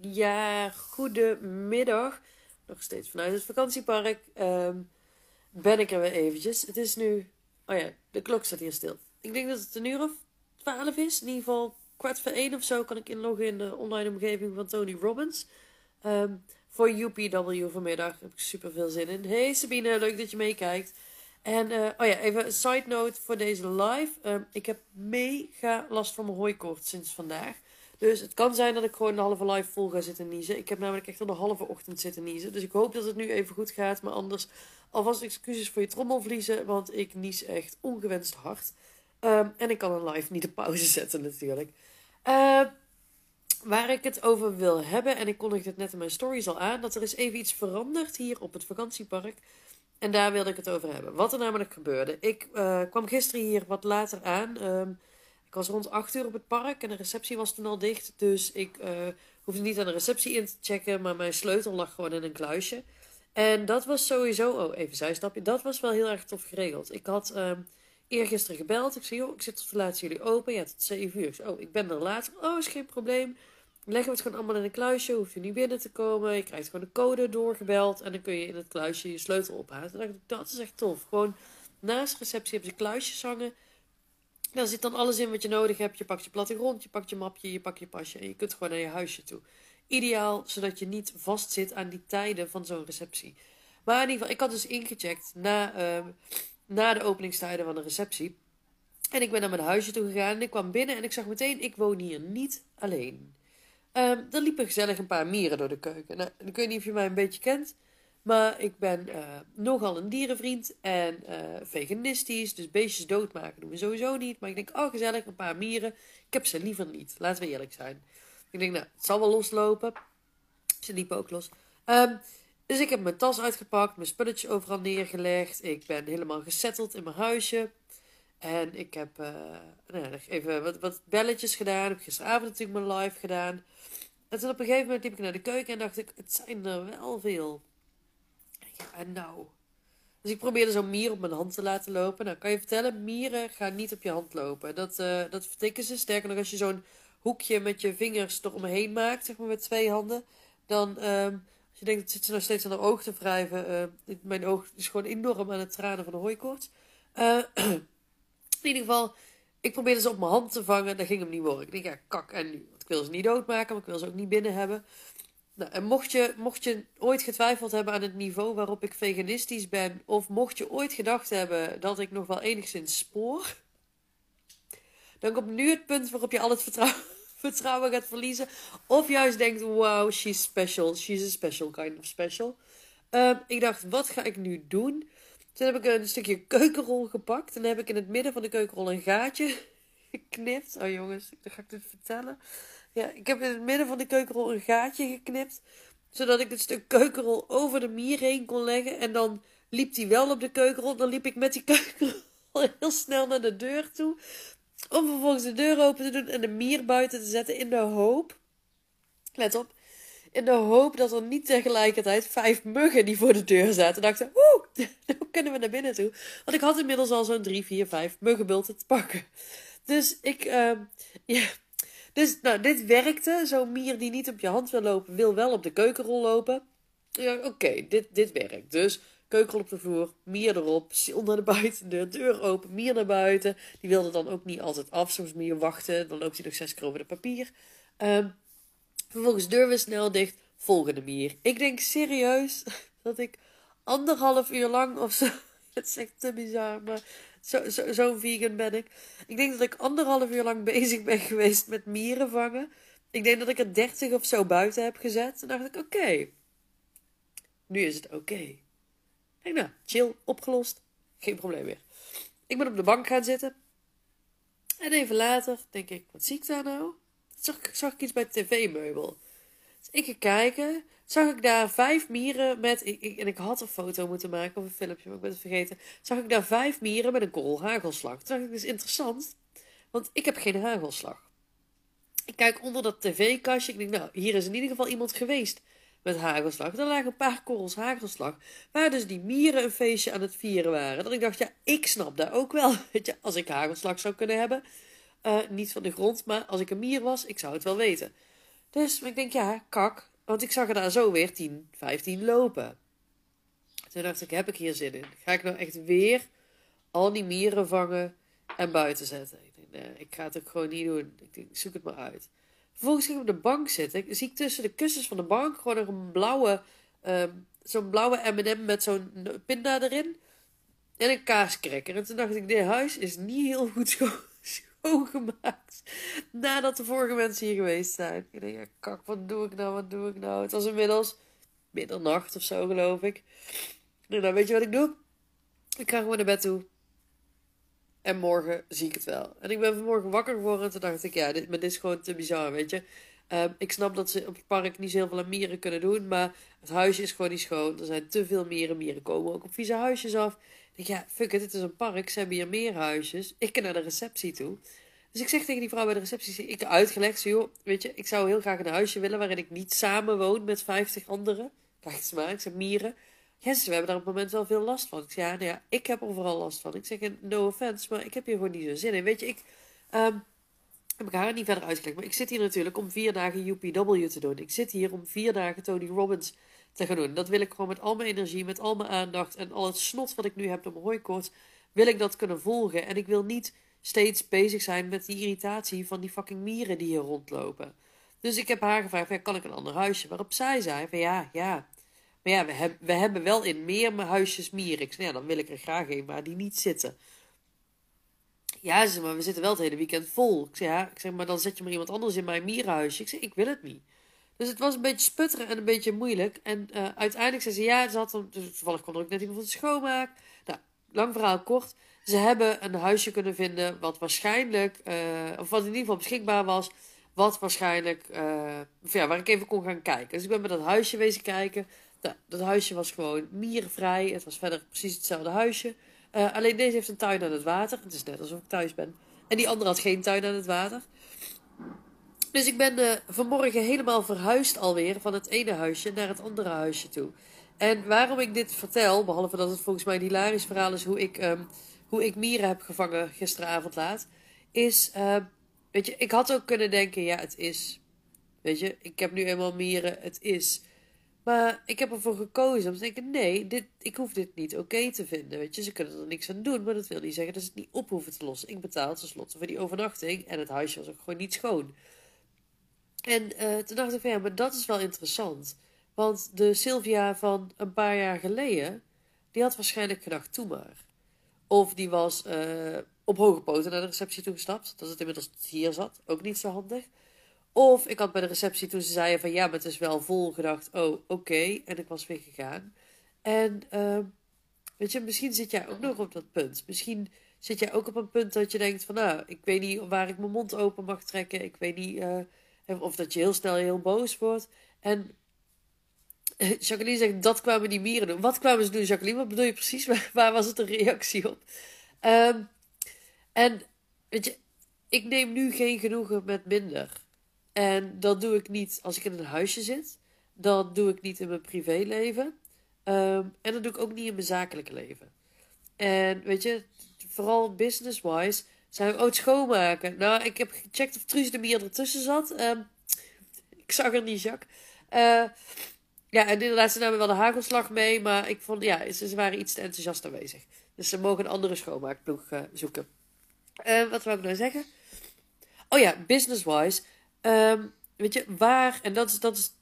Ja, goedemiddag. Nog steeds vanuit het vakantiepark. Ehm, ben ik er weer eventjes. Het is nu... Oh ja, de klok staat hier stil. Ik denk dat het een uur of twaalf is. In ieder geval kwart voor één of zo kan ik inloggen in de online omgeving van Tony Robbins. Ehm, voor UPW vanmiddag. Daar heb ik super veel zin in. Hey Sabine, leuk dat je meekijkt. En uh, oh ja, even een side note voor deze live. Ehm, ik heb mega last van mijn hooikoort sinds vandaag. Dus het kan zijn dat ik gewoon de halve live vol ga zitten niezen. Ik heb namelijk echt al de halve ochtend zitten niezen. Dus ik hoop dat het nu even goed gaat. Maar anders alvast excuses voor je trommelvliezen. Want ik nies echt ongewenst hard. Um, en ik kan een live niet op pauze zetten natuurlijk. Uh, waar ik het over wil hebben. En ik kondigde het net in mijn stories al aan. Dat er is even iets veranderd hier op het vakantiepark. En daar wilde ik het over hebben. Wat er namelijk gebeurde. Ik uh, kwam gisteren hier wat later aan. Um, ik was rond 8 uur op het park en de receptie was toen al dicht. Dus ik uh, hoefde niet aan de receptie in te checken, maar mijn sleutel lag gewoon in een kluisje. En dat was sowieso, oh even zijstapje, dat was wel heel erg tof geregeld. Ik had uh, eergisteren gebeld. Ik zei, joh, ik zit tot laat jullie open. Ja, tot 7 uur. Oh, ik ben er later. Oh, is geen probleem. Leggen we het gewoon allemaal in een kluisje. Hoef je niet binnen te komen. Je krijgt gewoon de code doorgebeld. En dan kun je in het kluisje je sleutel ophalen. Dacht ik, dat is echt tof. Gewoon naast receptie hebben ze kluisjes hangen. Daar zit dan alles in wat je nodig hebt. Je pakt je plattegrond, je pakt je mapje, je pakt je pasje en je kunt gewoon naar je huisje toe. Ideaal, zodat je niet vastzit aan die tijden van zo'n receptie. Maar in ieder geval, ik had dus ingecheckt na, uh, na de openingstijden van de receptie. En ik ben naar mijn huisje toe gegaan en ik kwam binnen en ik zag meteen, ik woon hier niet alleen. Um, er liepen gezellig een paar mieren door de keuken. Nou, ik weet niet of je mij een beetje kent. Maar ik ben uh, nogal een dierenvriend en uh, veganistisch. Dus beestjes doodmaken doen we sowieso niet. Maar ik denk, oh gezellig, een paar mieren. Ik heb ze liever niet. Laten we eerlijk zijn. Ik denk, nou, het zal wel loslopen. Ze liepen ook los. Um, dus ik heb mijn tas uitgepakt, mijn spulletjes overal neergelegd. Ik ben helemaal gesetteld in mijn huisje. En ik heb uh, nou, even wat, wat belletjes gedaan. Ik heb gisteravond natuurlijk mijn live gedaan. En toen op een gegeven moment liep ik naar de keuken en dacht ik, het zijn er wel veel. En nou. Dus ik probeerde zo'n mier op mijn hand te laten lopen. Nou, kan je vertellen, mieren gaan niet op je hand lopen. Dat, uh, dat vertikken ze. Sterker nog, als je zo'n hoekje met je vingers eromheen maakt, zeg maar met twee handen, dan, um, als je denkt, dat zit ze nog steeds aan haar oog te wrijven. Uh, mijn oog is gewoon enorm aan het tranen van de hooikoorts. Uh, in ieder geval, ik probeerde ze op mijn hand te vangen. Dat ging hem niet worden. Ik denk, ja, kak en nu. Want ik wil ze niet doodmaken, maar ik wil ze ook niet binnen hebben. Nou, en mocht je, mocht je ooit getwijfeld hebben aan het niveau waarop ik veganistisch ben, of mocht je ooit gedacht hebben dat ik nog wel enigszins spoor, dan komt nu het punt waarop je al het vertrouwen, gaat verliezen. Of juist denkt, wow, she's special. She's a special kind of special. Uh, ik dacht, wat ga ik nu doen? Toen heb ik een stukje keukenrol gepakt. En dan heb ik in het midden van de keukenrol een gaatje geknipt. Oh jongens, dan ga ik dit vertellen. Ja, ik heb in het midden van de keukenrol een gaatje geknipt. Zodat ik het stuk keukenrol over de mier heen kon leggen. En dan liep die wel op de keukenrol. Dan liep ik met die keukenrol heel snel naar de deur toe. Om vervolgens de deur open te doen en de mier buiten te zetten in de hoop. Let op. In de hoop dat er niet tegelijkertijd vijf muggen die voor de deur zaten dachten: Oeh, hoe kunnen we naar binnen toe? Want ik had inmiddels al zo'n drie, vier, vijf muggenbulten te pakken. Dus ik, uh, ja, dus nou, dit werkte. Zo'n mier die niet op je hand wil lopen, wil wel op de keukenrol lopen. Ja, oké, dit, dit werkt. Dus keukenrol op de vloer, mier erop, naar de buiten, de deur open, mier naar buiten. Die wilde dan ook niet altijd af. Soms je wachten, dan loopt hij nog zes keer over papier. Um, vervolgens deur weer snel dicht, volgende mier. Ik denk serieus dat ik anderhalf uur lang of zo. Het is echt te bizar, maar Zo'n zo, zo vegan ben ik. Ik denk dat ik anderhalf uur lang bezig ben geweest met mieren vangen. Ik denk dat ik er dertig of zo buiten heb gezet. En dacht ik, oké. Nu is het oké. Denk nou, chill, opgelost. Geen probleem meer. Ik ben op de bank gaan zitten. En even later denk ik, wat zie ik daar nou? Zag, zag ik iets bij tv-meubel. Dus ik ga kijken zag ik daar vijf mieren met. Ik, en ik had een foto moeten maken of een filmpje, maar ik ben het vergeten. Zag ik daar vijf mieren met een korrel hagelslag. Toen dacht ik, dat is interessant, want ik heb geen hagelslag. Ik kijk onder dat tv-kastje. Ik denk, nou, hier is in ieder geval iemand geweest met hagelslag. Er lagen een paar korrels hagelslag. Waar dus die mieren een feestje aan het vieren waren. Dat ik dacht, ja, ik snap dat ook wel. Weet je, als ik hagelslag zou kunnen hebben. Uh, niet van de grond, maar als ik een mier was, ik zou het wel weten. Dus ik denk, ja, kak. Want ik zag er daar zo weer 10, 15 lopen. Toen dacht ik, heb ik hier zin in? Ga ik nou echt weer al die mieren vangen en buiten zetten? Ik denk, nee, ik ga het ook gewoon niet doen. Ik denk, zoek het maar uit. Vervolgens ging ik op de bank zitten. Ik zie tussen de kussens van de bank gewoon een blauwe, um, zo'n blauwe M&M met zo'n pinda erin. En een kaaskrekker. En toen dacht ik, dit huis is niet heel goed schoongemaakt. Nadat de vorige mensen hier geweest zijn. Ik denk, ja, kak, wat doe ik nou, wat doe ik nou? Het was inmiddels middernacht of zo, geloof ik. Nou, dan weet je wat ik doe? Ik ga gewoon naar bed toe. En morgen zie ik het wel. En ik ben vanmorgen wakker geworden en toen dacht ik, ja, dit, maar dit is gewoon te bizar, weet je. Ehm, ik snap dat ze op het park niet zoveel aan mieren kunnen doen, maar het huisje is gewoon niet schoon. Er zijn te veel mieren. Mieren komen ook op vieze huisjes af. Ja, fuck it, dit is een park. Ze hebben hier meer huisjes. Ik kan naar de receptie toe. Dus ik zeg tegen die vrouw bij de receptie, ik heb uitgelegd, joh, weet je, ik zou heel graag een huisje willen waarin ik niet samen woon met 50 anderen. Kijk eens maar, ik zeg mieren. Ja, we hebben daar op het moment wel veel last van. Ik zeg, ja, nou ja, ik heb overal last van. Ik zeg, no offense, maar ik heb hier gewoon niet zo zin in. Weet je, ik um, heb ik haar niet verder uitgelegd. Maar ik zit hier natuurlijk om vier dagen UPW te doen. Ik zit hier om vier dagen Tony Robbins te gaan doen. Dat wil ik gewoon met al mijn energie, met al mijn aandacht en al het snot wat ik nu heb op mijn hooikoorts, wil ik dat kunnen volgen. En ik wil niet steeds bezig zijn met die irritatie van die fucking mieren die hier rondlopen. Dus ik heb haar gevraagd, kan ik een ander huisje? Waarop zij zei van ja, ja, maar ja, we, hebben we hebben wel in meer huisjes mieren. Ik zei, ja, dan wil ik er graag een, maar die niet zitten. Ja, ze maar we zitten wel het hele weekend vol. Ik zeg, ja, ik zeg, maar dan zet je maar iemand anders in mijn mierenhuisje. Ik zeg, ik wil het niet. Dus het was een beetje sputteren en een beetje moeilijk. En uh, uiteindelijk zei ze, ja, ze had dan, dus toevallig kon er ook net iemand van de schoonmaak. Nou, lang verhaal kort. Ze hebben een huisje kunnen vinden wat waarschijnlijk, uh, of wat in ieder geval beschikbaar was. Wat waarschijnlijk, uh, ja, waar ik even kon gaan kijken. Dus ik ben met dat huisje wezen kijken. Nou, dat huisje was gewoon miervrij. Het was verder precies hetzelfde huisje. Alleen deze heeft een tuin aan het water. Het is net alsof ik thuis ben. En die andere had geen tuin aan het water. Dus ik ben uh, vanmorgen helemaal verhuisd alweer van het ene huisje naar het andere huisje toe. En waarom ik dit vertel, behalve dat het volgens mij een hilarisch verhaal is hoe ik, um, hoe ik mieren heb gevangen gisteravond laat, is, uh, weet je, ik had ook kunnen denken, ja, het is. Weet je, ik heb nu eenmaal mieren, het is. Maar ik heb ervoor gekozen om te denken: nee, dit, ik hoef dit niet oké te vinden. Weet je, ze kunnen er niks aan doen, maar dat wil niet zeggen dat ze het niet op hoeven te lossen. Ik betaal tenslotte voor die overnachting en het huisje was ook gewoon niet schoon. En uh, toen dacht ik van ja, maar dat is wel interessant. Want de Sylvia van een paar jaar geleden, die had waarschijnlijk gedacht: toe maar. Of die was uh, op hoge poten naar de receptie toegestapt, dat het inmiddels hier zat, ook niet zo handig. Of ik had bij de receptie toen ze zeiden van ja, maar het is wel vol gedacht, oh oké, en ik was weer gegaan. En uh, weet je, misschien zit jij ook nog op dat punt. Misschien zit jij ook op een punt dat je denkt van nou, ik weet niet waar ik mijn mond open mag trekken. Ik weet niet uh, of dat je heel snel heel boos wordt. En Jacqueline zegt, dat kwamen die mieren doen. Wat kwamen ze doen, Jacqueline? Wat bedoel je precies? Waar, was het een reactie op? Um, en weet je, ik neem nu geen genoegen met minder. En dat doe ik niet als ik in een huisje zit. Dat doe ik niet in mijn privéleven. Um, en dat doe ik ook niet in mijn zakelijke leven. En weet je, vooral business-wise zijn we ook schoonmaken. Nou, ik heb gecheckt of Truus de Mier ertussen zat. Um, ik zag er niet, Jacques. Uh, ja, en inderdaad, ze namen wel de hagelslag mee. Maar ik vond, ja, ze, waren iets te enthousiast aanwezig. Dus ze mogen een andere schoonmaakploeg uh, zoeken. Uh, wat wil ik nou zeggen? Oh ja, business-wise. Um, weet je, waar, en dat is, dat is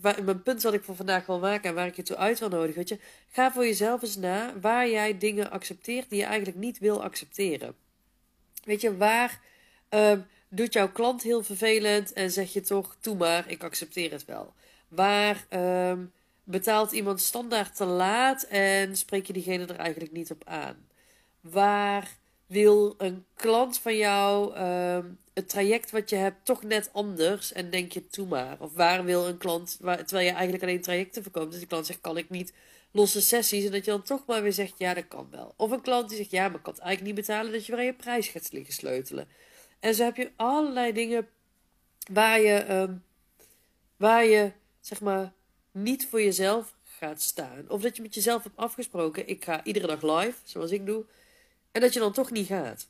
waar, mijn punt wat ik voor vandaag wil maken en waar ik je toe uit wil nodigen. Weet je, ga voor jezelf eens na waar jij dingen accepteert die je eigenlijk niet wil accepteren. Weet je, waar um, doet jouw klant heel vervelend en zeg je toch, toe maar, ik accepteer het wel. Waar um, betaalt iemand standaard te laat en spreek je diegene er eigenlijk niet op aan? Waar wil een klant van jou um, het traject wat je hebt toch net anders en denk je toe maar. Of waar wil een klant, terwijl je eigenlijk alleen trajecten verkoopt, dus die klant zegt kan ik niet losse sessies en dat je dan toch maar weer zegt ja dat kan wel. Of een klant die zegt ja maar ik kan het eigenlijk niet betalen dat je weer aan je prijs gaat liggen sleutelen. En zo heb je allerlei dingen waar je, um, waar je zeg maar niet voor jezelf gaat staan. Of dat je met jezelf hebt afgesproken ik ga iedere dag live zoals ik doe en dat je dan toch niet gaat.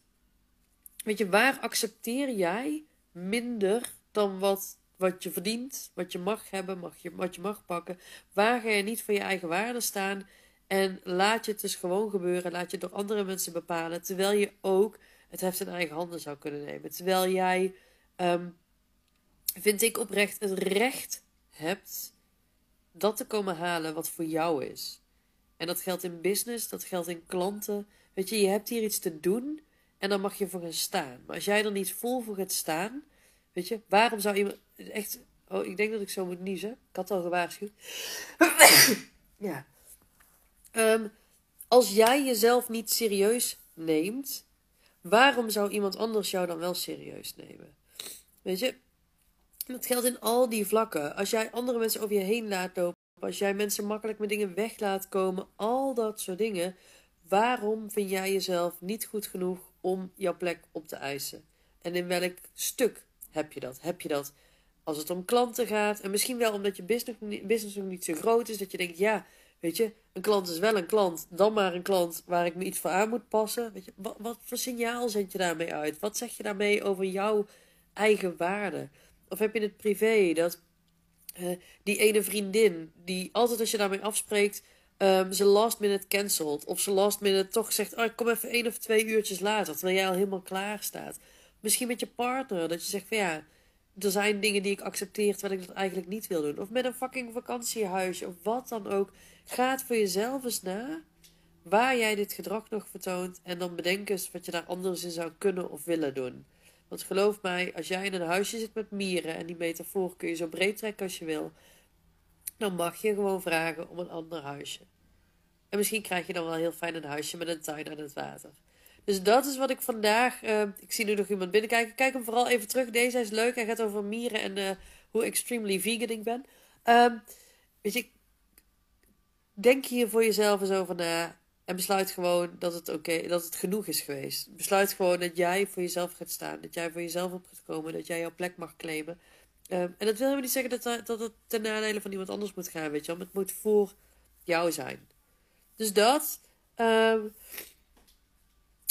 Weet je, waar accepteer jij minder dan wat wat je verdient, wat je mag hebben, mag je, wat je mag pakken. Waar ga je niet voor je eigen waarde staan? En laat je het dus gewoon gebeuren. Laat je het door andere mensen bepalen. Terwijl je ook het heft in eigen handen zou kunnen nemen. Terwijl jij, ehm, vind ik oprecht, het recht hebt dat te komen halen wat voor jou is. En dat geldt in business, dat geldt in klanten. Weet je, je hebt hier iets te doen en dan mag je voor gaan staan. Maar als jij er niet vol voor gaat staan, weet je, waarom zou iemand echt. Oh, ik denk dat ik zo moet niezen. Ik had al gewaarschuwd. ja. Um, als jij jezelf niet serieus neemt, waarom zou iemand anders jou dan wel serieus nemen? Weet je, dat geldt in al die vlakken. Als jij andere mensen over je heen laat lopen, als jij mensen makkelijk met dingen weg laat komen, al dat soort dingen, waarom vind jij jezelf niet goed genoeg om jouw plek op te eisen? En in welk stuk heb je dat? Heb je dat als het om klanten gaat? En misschien wel omdat je business, business nog niet zo groot is, dat je denkt, ja, weet je, een klant is wel een klant, dan maar een klant waar ik me iets voor aan moet passen. Weet je, wat, wat voor signaal zend je daarmee uit? Wat zeg je daarmee over jouw eigen waarde? Of heb je het privé dat uh, die ene vriendin die altijd als je daarmee afspreekt, um, ze last minute cancelt. Of ze last minute toch zegt, oh, ik kom even één of twee uurtjes later, terwijl jij al helemaal klaar staat. Misschien met je partner, dat je zegt van ja, er zijn dingen die ik accepteer terwijl ik dat eigenlijk niet wil doen. Of met een fucking vakantiehuisje of wat dan ook. Ga het voor jezelf eens na waar jij dit gedrag nog vertoont en dan bedenk eens wat je daar anders in zou kunnen of willen doen. Want geloof mij, als jij in een huisje zit met mieren en die metafoor kun je zo breed trekken als je wil, dan mag je gewoon vragen om een ander huisje. En misschien krijg je dan wel heel fijn een huisje met een tuin aan het water. Dus dat is wat ik vandaag. Uh, ik zie nu nog iemand binnenkijken. Kijk hem vooral even terug. Deze is leuk. Hij gaat over mieren en uh, hoe extremely vegan ik ben. Um, weet je, denk hier voor jezelf eens over na. En besluit gewoon dat het oké, dat het genoeg is geweest. Besluit gewoon dat jij voor jezelf gaat staan. Dat jij voor jezelf op gaat komen. Dat jij jouw plek mag claimen. Um, en dat wil helemaal niet zeggen dat, dat het ten nadele van iemand anders moet gaan, weet je wel. Het moet voor jou zijn. Dus dat. Um,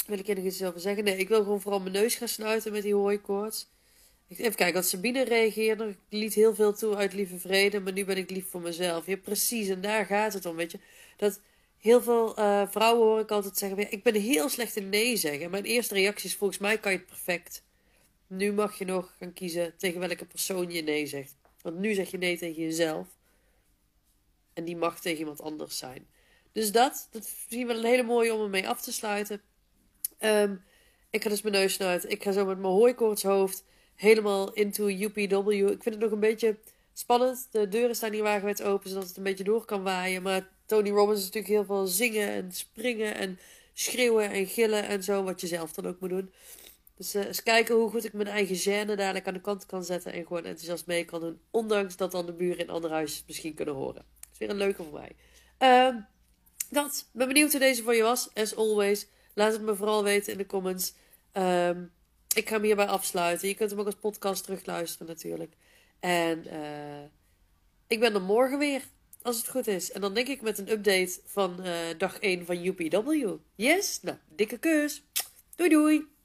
wil ik er nog iets over zeggen? Nee, ik wil gewoon vooral mijn neus gaan snuiten met die hooikoorts. Even kijken, als Sabine reageerde, ik liet heel veel toe uit lieve vrede, maar nu ben ik lief voor mezelf. Ja, precies, en daar gaat het om, weet je. Dat heel veel uh, vrouwen hoor ik altijd zeggen, ik ben heel slecht in nee zeggen. Mijn eerste reactie is, volgens mij kan je het perfect. Nu mag je nog gaan kiezen tegen welke persoon je nee zegt. Want nu zeg je nee tegen jezelf. En die mag tegen iemand anders zijn. Dus dat, dat misschien wel een hele mooie om ermee af te sluiten. Um, ik ga dus mijn neus snuiten. Ik ga zo met mijn hooikoortshoofd helemaal into UPW. Ik vind het nog een beetje spannend. De deuren staan hier wagenwijd open, zodat het een beetje door kan waaien. Maar Tony Robbins is natuurlijk heel veel zingen en springen en schreeuwen en gillen en zo. Wat je zelf dan ook moet doen. Dus uh, eens kijken hoe goed ik mijn eigen gêne dadelijk aan de kant kan zetten. En gewoon enthousiast mee kan doen. Ondanks dat dan de buren in andere huisjes misschien kunnen horen. Dat is weer een leuke voor mij. Uh, dat. Ben benieuwd hoe deze voor je was. As always. Laat het me vooral weten in de comments. Um, ik ga hem hierbij afsluiten. Je kunt hem ook als podcast terugluisteren natuurlijk. En uh, ik ben er morgen weer. Als het goed is. En dan denk ik met een update van uh, dag 1 van UPW. Yes? Nou, dikke kus. Doei doei.